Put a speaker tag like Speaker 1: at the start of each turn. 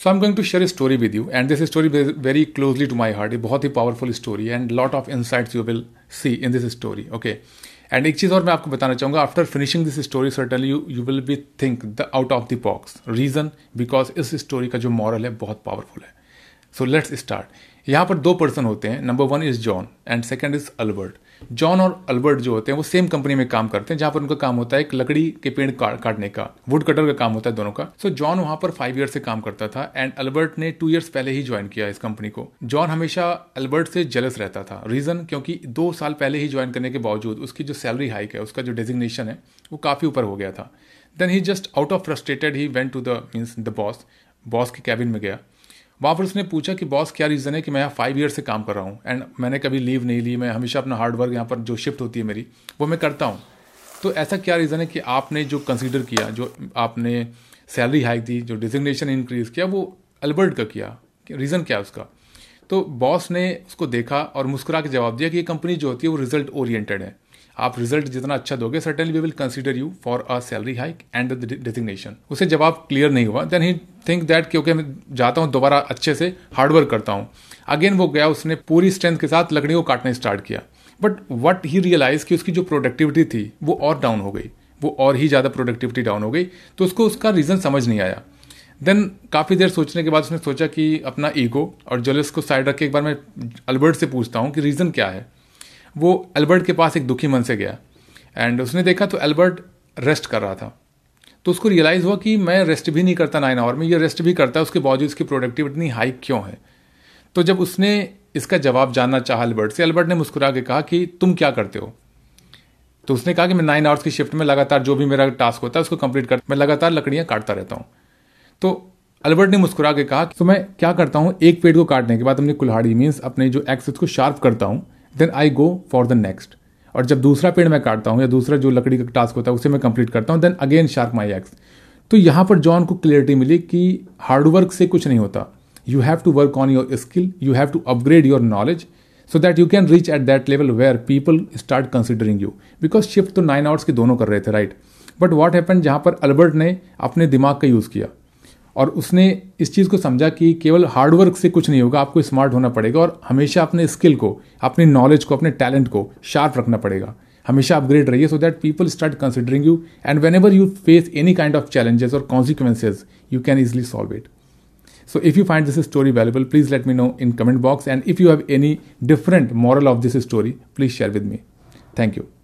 Speaker 1: So I am going to share story with you and this story very closely to my heart ये बहुत ही powerful story and lot of insights you will see in this story okay and एक चीज़ और मैं आपको बताना चाहूँगा after finishing this story certainly you you will be think the out of the box reason because इस story का जो मॉरल है, बहुत पावरफुल है। सो लेट्स स्टार्ट यहाँ पर दो पर्सन होते हैं. Number one is John and second is Albert John और अल्बर्ट जो होते हैं वो सेम कंपनी में काम करते हैं जहाँ पर उनका काम होता है एक लकड़ी के पेड़ काटने का वुड कटर का काम होता है दोनों का. सो so, जॉन वहाँ पर फाइव ईयर से काम करता था एंड अल्बर्ट ने टू ईयर्स पहले ही ज्वाइन किया इस कंपनी को. जॉन हमेशा अल्बर्ट से जेलस रहता था. रीजन क्योंकि दो साल पहले ही ज्वाइन करने के बावजूद उसकी जो सैलरी हाइक है उसका जो डेजिग्नेशन है वो काफ़ी ऊपर हो गया था. Then he just out of frustrated he went to the means the boss boss के कैबिन में गया. वहाँ पर उसने पूछा कि बॉस क्या रीज़न है कि मैं यहाँ फाइव ईयर से काम कर रहा हूँ? एंड मैंने कभी लीव नहीं ली, मैं हमेशा अपना हार्ड वर्क यहाँ पर जो शिफ्ट होती है मेरी, वो मैं करता हूँ। तो ऐसा क्या रीज़न है कि आपने जो कंसिडर किया, जो आपने सैलरी हाइक दी, जो डिजिग्नेशन इंक्रीज़ किया, वो अल्बर्ट का किया? रीज़न क्या है उसका? तो बॉस ने उसको देखा और मुस्कुरा के जवाब दिया कि ये कंपनी जो होती है वो रिज़ल्ट ओरिएंटेड है। आप रिज़ल्ट जितना अच्छा दोगे certainly we will consider you for a salary hike and the designation उसे जवाब क्लियर नहीं हुआ. देन ही थिंक दैट क्योंकि मैं जाता हूँ, दोबारा अच्छे से हार्डवर्क करता हूँ. अगेन वो गया, उसने पूरी स्ट्रेंथ के साथ लकड़ियों को काटना स्टार्ट किया. बट वट ही रियलाइज़ कि उसकी जो प्रोडक्टिविटी थी, वो और डाउन हो गई. वो और ही ज़्यादा प्रोडक्टिविटी डाउन हो गई. तो उसको उसका रीज़न समझ नहीं आया. देन काफ़ी देर सोचने के बाद उसने सोचा कि अपना ईगो और जलिस को साइड रख के एक बार मैं अल्बर्ट से पूछता हूँ कि रीज़न क्या है? वो एल्बर्ट के पास एक दुखी मन से गया। एंड उसने देखा तो एल्बर्ट रेस्ट कर रहा था। तो उसको रियलाइज़ हुआ कि मैं रेस्ट भी नहीं करता नाइन आवर में, ये रेस्ट भी करता है, उसके बावजूद उसकी प्रोडक्टिविटी इतनी हाई क्यों है? तो जब उसने इसका जवाब जानना चाहा एल्बर्ट से एल्बर्ट ने मुस्कुरा के कहा कि तुम क्या करते हो? तो उसने कहा कि मैं नाइन आवर्स की शिफ्ट में लगातार जो भी मेरा टास्क होता है, उसको कंप्लीट कर, मैं लगातार लकड़ियाँ काटता रहता हूँ। तो अल्बर्ट ने मुस्कुरा के कहा तो मैं क्या करता हूँ? एक पेड़ को काटने के बाद अपनी कुल्हाड़ी मीन्स अपने जो एक्स उसको शार्प करता हूँ then I go for the next और जब दूसरा पेड़ मैं काटता हूँ या दूसरा जो लकड़ी का टास्क होता है, उसे मैं कंप्लीट करता हूँ then again sharp my axe तो यहाँ पर जॉन को क्लियरिटी मिली कि हार्डवर्क से कुछ नहीं होता। You have to work on your skill you have to upgrade your knowledge so that you can reach at that level where people start considering you because shift तो nine hours के दोनों कर रहे थे राइट बट वॉट हैपन जहाँ पर Albert ने अपने दिमाग का यूज़ किया। और उसने इस चीज़ को समझा कि केवल हार्डवर्क से कुछ नहीं होगा आपको स्मार्ट होना पड़ेगा और हमेशा अपने स्किल को अपने नॉलेज को अपने टैलेंट को शार्प रखना पड़ेगा हमेशा अपग्रेड रहिए so that people start considering you and whenever you face any kind of challenges और consequences you can easily solve it So if you find this story valuable, please let me know in comment box. And if you have any different moral of this story, please share with me. Thank you.